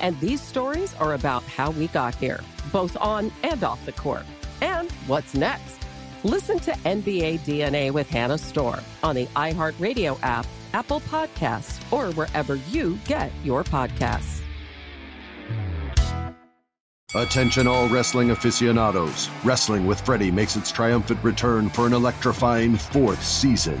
And these stories are about how we got here, both on and off the court. And what's next? Listen to NBA DNA with Hannah Storm on the iHeartRadio app, Apple Podcasts, or wherever you get your podcasts. Attention, all wrestling aficionados. Wrestling with Freddie makes its triumphant return for an electrifying fourth season.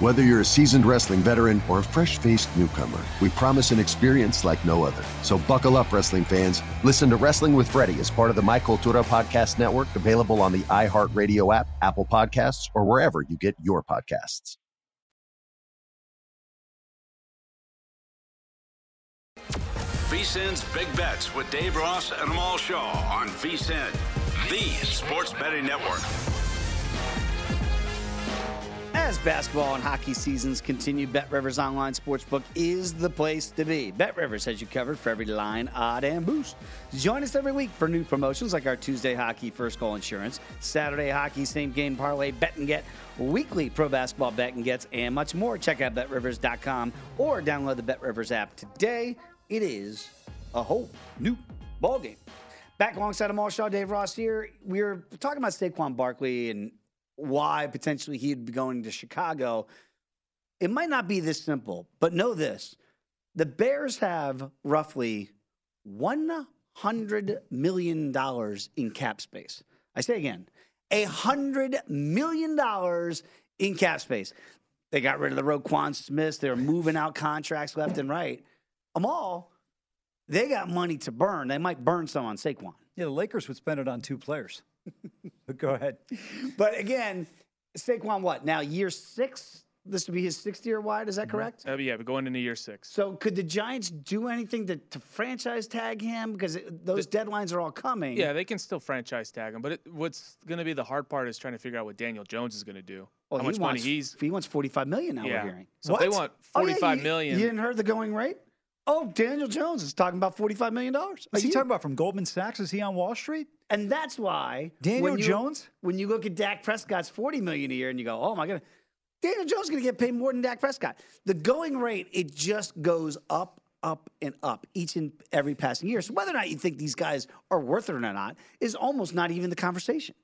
Whether you're a seasoned wrestling veteran or a fresh faced newcomer, we promise an experience like no other. So buckle up, wrestling fans. Listen to Wrestling with Freddie as part of the My Cultura Podcast Network, available on the iHeartRadio app, Apple Podcasts, or wherever you get your podcasts. VSIN's Big Bets with Dave Ross and Amal Shah on VSIN, the sports betting network. As basketball and hockey seasons continue, Bet Rivers Online Sportsbook is the place to be. Bet Rivers has you covered for every line, odd, and boost. Join us every week for new promotions like our Tuesday hockey first goal insurance, Saturday hockey same game parlay bet and get, weekly pro basketball bet and gets, and much more. Check out betrivers.com or download the Bet Rivers app today. It is a whole new ball game. Back alongside Amal Shah, Dave Ross here. We were talking about Saquon Barkley and why potentially he'd be going to Chicago. It might not be this simple, but know this the Bears have roughly $100 million in cap space. I say again, $100 million in cap space. They got rid of the Roquan Smiths. They're moving out contracts left and right. Amal, they got money to burn. They might burn some on Saquon. Yeah, the Lakers would spend it on two players. But go ahead. But again, Saquon, what now? Year six. This would be his sixth year wide. Is that correct? Uh, yeah, but going into year six. So could the Giants do anything to, to franchise tag him because it, those deadlines are all coming? Yeah, they can still franchise tag him, but it, what's going to be the hard part is trying to figure out what Daniel Jones is going to do. Well, how he much wants, money he's. He wants forty-five million now. Yeah. We're hearing. So if they want Oh, yeah, forty-five you- million. You didn't hear the going rate? Oh, Daniel Jones is talking about forty-five million dollars. Is he talking about from Goldman Sachs? Is he on Wall Street? And that's why Daniel when you- Jones? When you look at Dak Prescott's forty million a year, and you go, "Oh my god, Daniel Jones is going to get paid more than Dak Prescott." The going rate it just goes up, up, and up each and every passing year. So whether or not you think these guys are worth it or not is almost not even the conversation.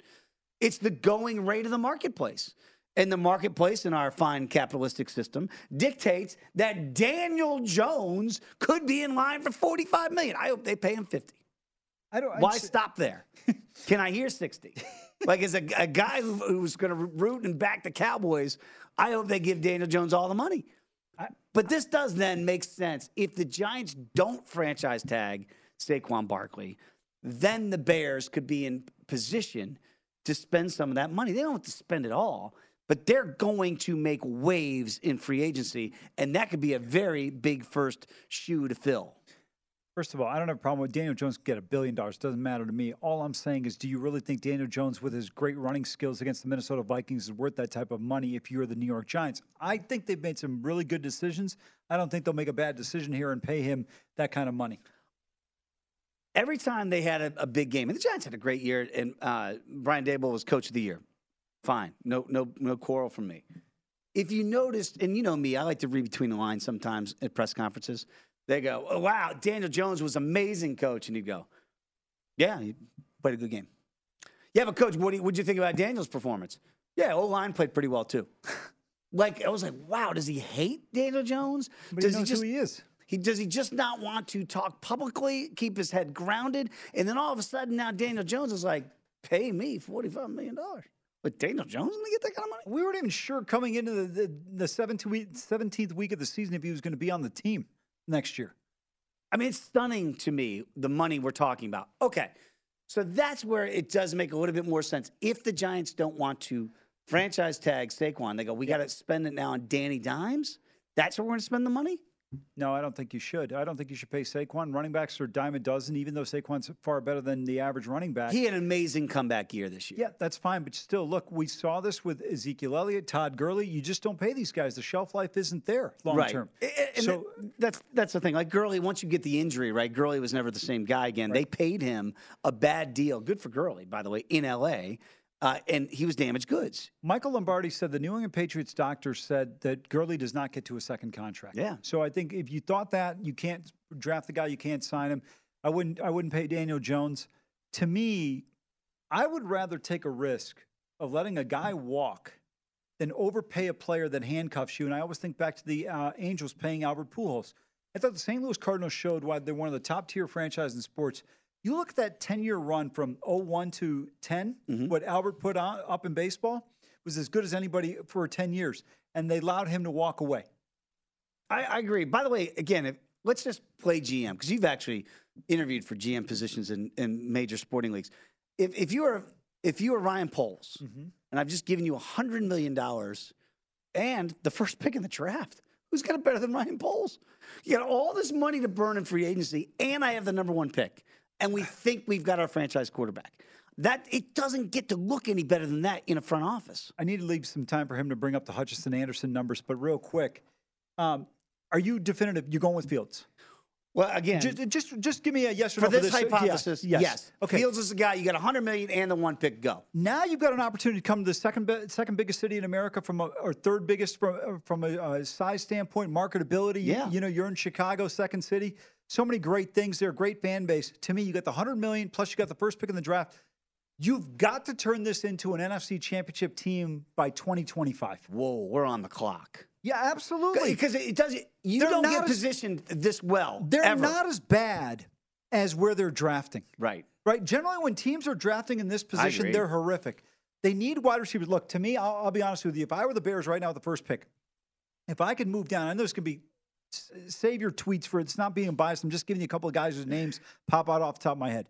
It's the going rate of the marketplace. And the marketplace in our fine capitalistic system dictates that Daniel Jones could be in line for 45 million. I hope they pay him 50. I don't. Why stop there? Can I hear 60? like, as a, a guy who, who's going to root and back the Cowboys, I hope they give Daniel Jones all the money. But this does then make sense. If the Giants don't franchise tag Saquon Barkley, then the Bears could be in position to spend some of that money. They don't have to spend it all, but they're going to make waves in free agency, and that could be a very big first shoe to fill. First of all, I don't have a problem with Daniel Jones get a billion dollars. Doesn't matter to me. All I'm saying is, do you really think Daniel Jones, with his great running skills against the Minnesota Vikings, is worth that type of money if you're the New York Giants? I think they've made some really good decisions. I don't think they'll make a bad decision here and pay him that kind of money. every time they had a, a big game, and the Giants had a great year, and uh, Brian Daboll was coach of the year. Fine, no, no, no quarrel from me. If you noticed, and you know me, I like to read between the lines sometimes at press conferences. They go, oh, "Wow, Daniel Jones was amazing, coach," and you go, "Yeah, he played a good game." Yeah, but coach, what do you, what'd you think about Daniel's performance? Yeah, O line played pretty well too. like I was like, wow, does he hate Daniel Jones? But he does knows just, who he is. He does he just not want to talk publicly, keep his head grounded, and then all of a sudden now Daniel Jones is like, pay me forty five million dollars. But Daniel Jones gonna get that kind of money? We weren't even sure coming into the, the, the 17th, week, 17th week of the season if he was going to be on the team next year. I mean, it's stunning to me the money we're talking about. Okay, so that's where it does make a little bit more sense. If the Giants don't want to franchise tag Saquon, they go, we got to spend it now on Danny Dimes. That's where we're going to spend the money. No, I don't think you should. I don't think you should pay Saquon. Running backs are dime a dozen, even though Saquon's far better than the average running back. He had an amazing comeback year this year. Yeah, that's fine. But still, look, we saw this with Ezekiel Elliott, Todd Gurley. You just don't pay these guys. The shelf life isn't there long right. term. And So that's that's the thing. Like Gurley, once you get the injury, right? Gurley was never the same guy again. They paid him a bad deal. Good for Gurley, by the way, in L.A. Uh, and he was damaged goods. Michael Lombardi said the New England Patriots doctor said that Gurley does not get to a second contract. Yeah. So I think if you thought that you can't draft the guy, you can't sign him. I wouldn't. I wouldn't pay Daniel Jones. To me, I would rather take a risk of letting a guy walk than overpay a player that handcuffs you. And I always think back to the uh, Angels paying Albert Pujols. I thought the St. Louis Cardinals showed why they're one of the top tier franchises in sports. You look at that 10 year run from 01 to 10, mm-hmm. what Albert put on, up in baseball was as good as anybody for 10 years. And they allowed him to walk away. I, I agree. By the way, again, if, let's just play GM because you've actually interviewed for GM positions in, in major sporting leagues. If, if you are if you are Ryan Poles, mm-hmm. and I've just given you hundred million dollars and the first pick in the draft, who's got it better than Ryan Poles? You got all this money to burn in free agency, and I have the number one pick, and we think we've got our franchise quarterback. That it doesn't get to look any better than that in a front office. I need to leave some time for him to bring up the Hutchinson Anderson numbers, but real quick, um, are you definitive? You're going with Fields? Well, again, just just, just give me a yes or for no this, for this hypothesis. Yes. yes. Okay. Fields is the guy. You got 100 million and the one pick. Go. Now you've got an opportunity to come to the second second biggest city in America from a, or third biggest from uh, from a, uh size standpoint, marketability. You- Yeah. You, know, you're in Chicago, second city. So many great things there, great fan base. To me, you got the 100 million plus you got the first pick in the draft. You've got to turn this into an NFC championship team by 2025. Whoa, we're on the clock. Yeah, absolutely. Because it does. You They're don't get as- positioned this well. They're ever. not as bad as where they're drafting. Right. Right. Generally, when teams are drafting in this position, they're horrific. They need wide receivers. Look, to me, I'll, I'll be honest with you. If I were the Bears right now with the first pick, if I could move down, I know this can be save your tweets for it's not being biased. I'm just giving you a couple of guys whose names pop out off the top of my head.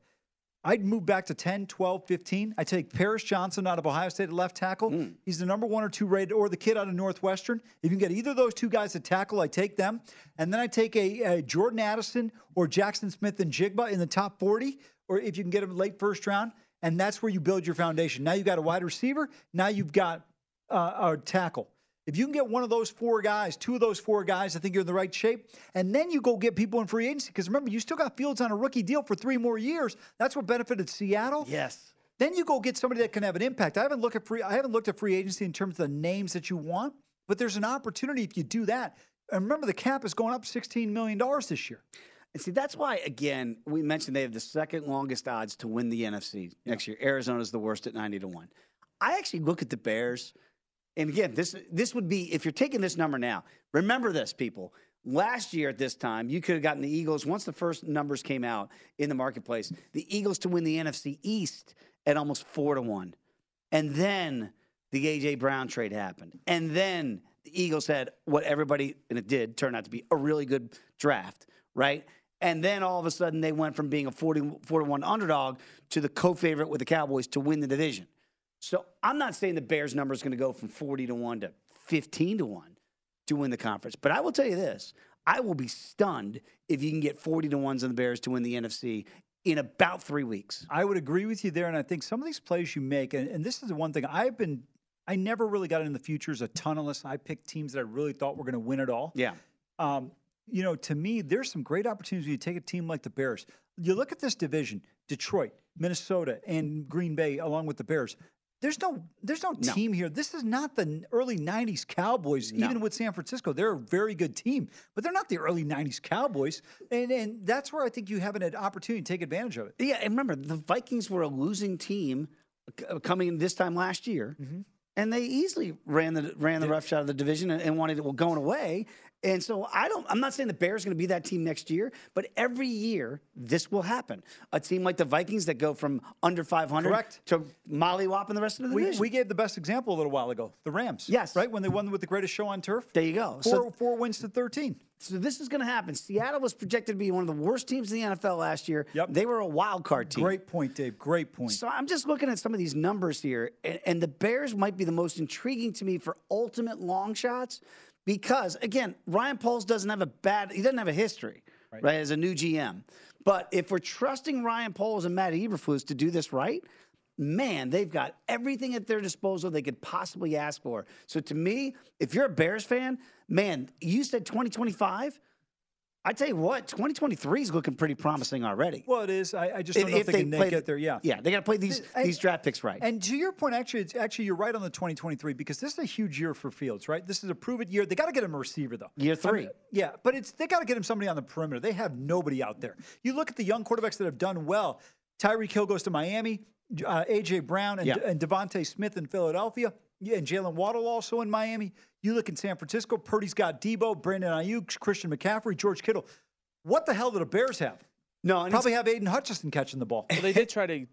I'd move back to 10, 12, 15. I take Paris Johnson out of Ohio State at left tackle. Hmm. He's the number one or two rated, or the kid out of Northwestern. If you can get either of those two guys at tackle, I take them. And then I take a, a Jordan Addison or Jaxon Smith-Njigba in the top 40, or if you can get them late first round. And that's where you build your foundation. Now you've got a wide receiver. Now you've got uh, a tackle. If you can get one of those four guys, two of those four guys, I think you're in the right shape. And then you go get people in free agency. Because remember, you still got Fields on a rookie deal for three more years. That's what benefited Seattle. Yes. Then you go get somebody that can have an impact. I haven't looked at free. I haven't looked at free agency in terms of the names that you want, but there's an opportunity if you do that. And remember, the cap is going up 16 million dollars this year. And see, that's why, again, we mentioned they have the second longest odds to win the NFC next year. Arizona's the worst at 90 to 1. I actually look at the Bears, and again, this this would be if you're taking this number now, remember this, people. Last year at this time, you could have gotten the Eagles once the first numbers came out in the marketplace, the Eagles to win the NFC East at almost four to one. And then the AJ Brown trade happened. And then the Eagles had what everybody, and it did turn out to be a really good draft, right? And then all of a sudden they went from being a 40, 41 underdog to the co favorite with the Cowboys to win the division. So I'm not saying the Bears number is going to go from 40 to 1 to 15 to 1 to win the conference. But I will tell you this I will be stunned if you can get 40 to 1s on the Bears to win the NFC in about three weeks. I would agree with you there, and I think some of these plays you make, and, and this is the one thing I've been. I never really got into the futures a ton unless I picked teams that I really thought were going to win it all. Yeah. Um, you know, to me, there's some great opportunities when you take a team like the Bears. You look at this division: Detroit, Minnesota, and Green Bay, along with the Bears. There's no, there's no, No. team here. This is not the early '90s Cowboys. No. Even with San Francisco, they're a very good team, but they're not the early '90s Cowboys. And and that's where I think you have an opportunity to take advantage of it. Yeah, and remember, the Vikings were a losing team uh, coming this time last year, mm-hmm. and they easily ran the ran the roughshod of the division and, and wanted it well, going away. And so I don't. I'm not saying the Bears are going to be that team next year, but every year this will happen. A team like the Vikings that go from under 500 Correct. to mollywhopping the rest of the We, division. we gave the best example a little while ago, the Rams. Yes. Right? When they won with the greatest show on turf. there you go. Four, So, four wins to 13. so this is going to happen. Seattle was projected to be one of the worst teams in the NFL last year. Yep. They were a wild card team. Great point, Dave. Great point. So I'm just looking at some of these numbers here, and, and the Bears might be the most intriguing to me for ultimate long shots because, again, Ryan Poles doesn't have a bad, he doesn't have a history, right, as a new GM. But if we're trusting Ryan Poles and Matt Eberflus to do this right, man, they've got everything at their disposal they could possibly ask for. So to me, if you're a Bears fan, man, you said 2025. I tell you what, 2023 is looking pretty promising already. well, it is. I, I just don't know if, they, can play get there. Yeah. yeah, they got to play these And- these draft picks right. And to your point, actually, it's, actually, you're right on the 2023 because this is a huge year for Fields, right? This is a prove it year. They got to get him a receiver, though. Year I three. mean, yeah, but it's they got to get him somebody on the perimeter. They have nobody out there. You look at the young quarterbacks that have done well. Tyreek Hill goes to Miami. Uh, AJ Brown and, Yeah. and DeVonta Smith in Philadelphia. Yeah, and Jaylen Waddle also in Miami. You look in San Francisco. Purdy's got Deebo, Brandon Aiyuk, Christian McCaffrey, George Kittle. What the hell do the Bears have? No, and Probably have Aidan Hutchinson catching the ball. Well, they did try to.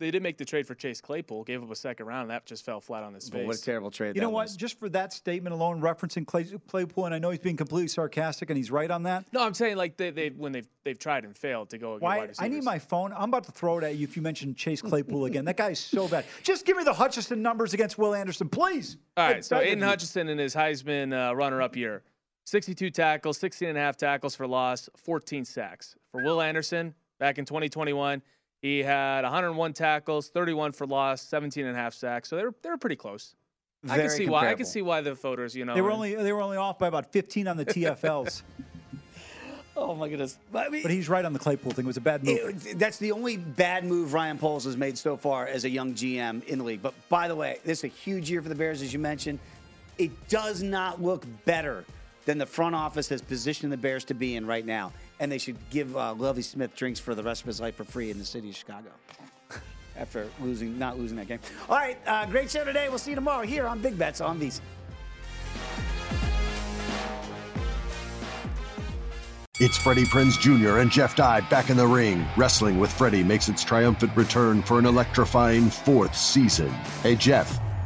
They did make the trade for Chase Claypool, gave up a second round, and that just fell flat on his But face. what a terrible trade You that know what? was. Just for that statement alone, referencing Clay, Claypool, and I know he's being completely sarcastic, and he's right on that. No, I'm saying like they, they when they've they've tried and failed to go. Why? wide I need my phone. I'm about to throw it at you if you mention Chase Claypool again. That guy is so bad. Just give me the Hutchinson numbers against Will Anderson, please. All right, It's so better Aidan. Hutchinson in his Heisman uh, runner-up year, 62 tackles, 16 and a half tackles for loss, 14 sacks. For Will Anderson, back in 2021, He had 101 tackles, 31 for loss, 17 and a half sacks. So they were they were pretty close. I can Very see why. I can see why the voters, you know, They were only they were only off by about 15 on the TFLs. Oh my goodness! But, I mean, but he's right on the Claypool thing. It was a bad move. It- that's the only bad move Ryan Poles has made so far as a young GM in the league. But by the way, this is a huge year for the Bears, as you mentioned. It does not look better than the front office has positioned the Bears to be in right now. And they should give uh, Lovie Smith drinks for the rest of his life for free in the city of Chicago after losing, not losing that game. All right, uh, great show today. We'll see you tomorrow here on Big Bets on these. It's Freddie Prinz Jr. and Jeff Dye back in the ring. Wrestling with Freddie makes its triumphant return for an electrifying fourth season. Hey, Jeff,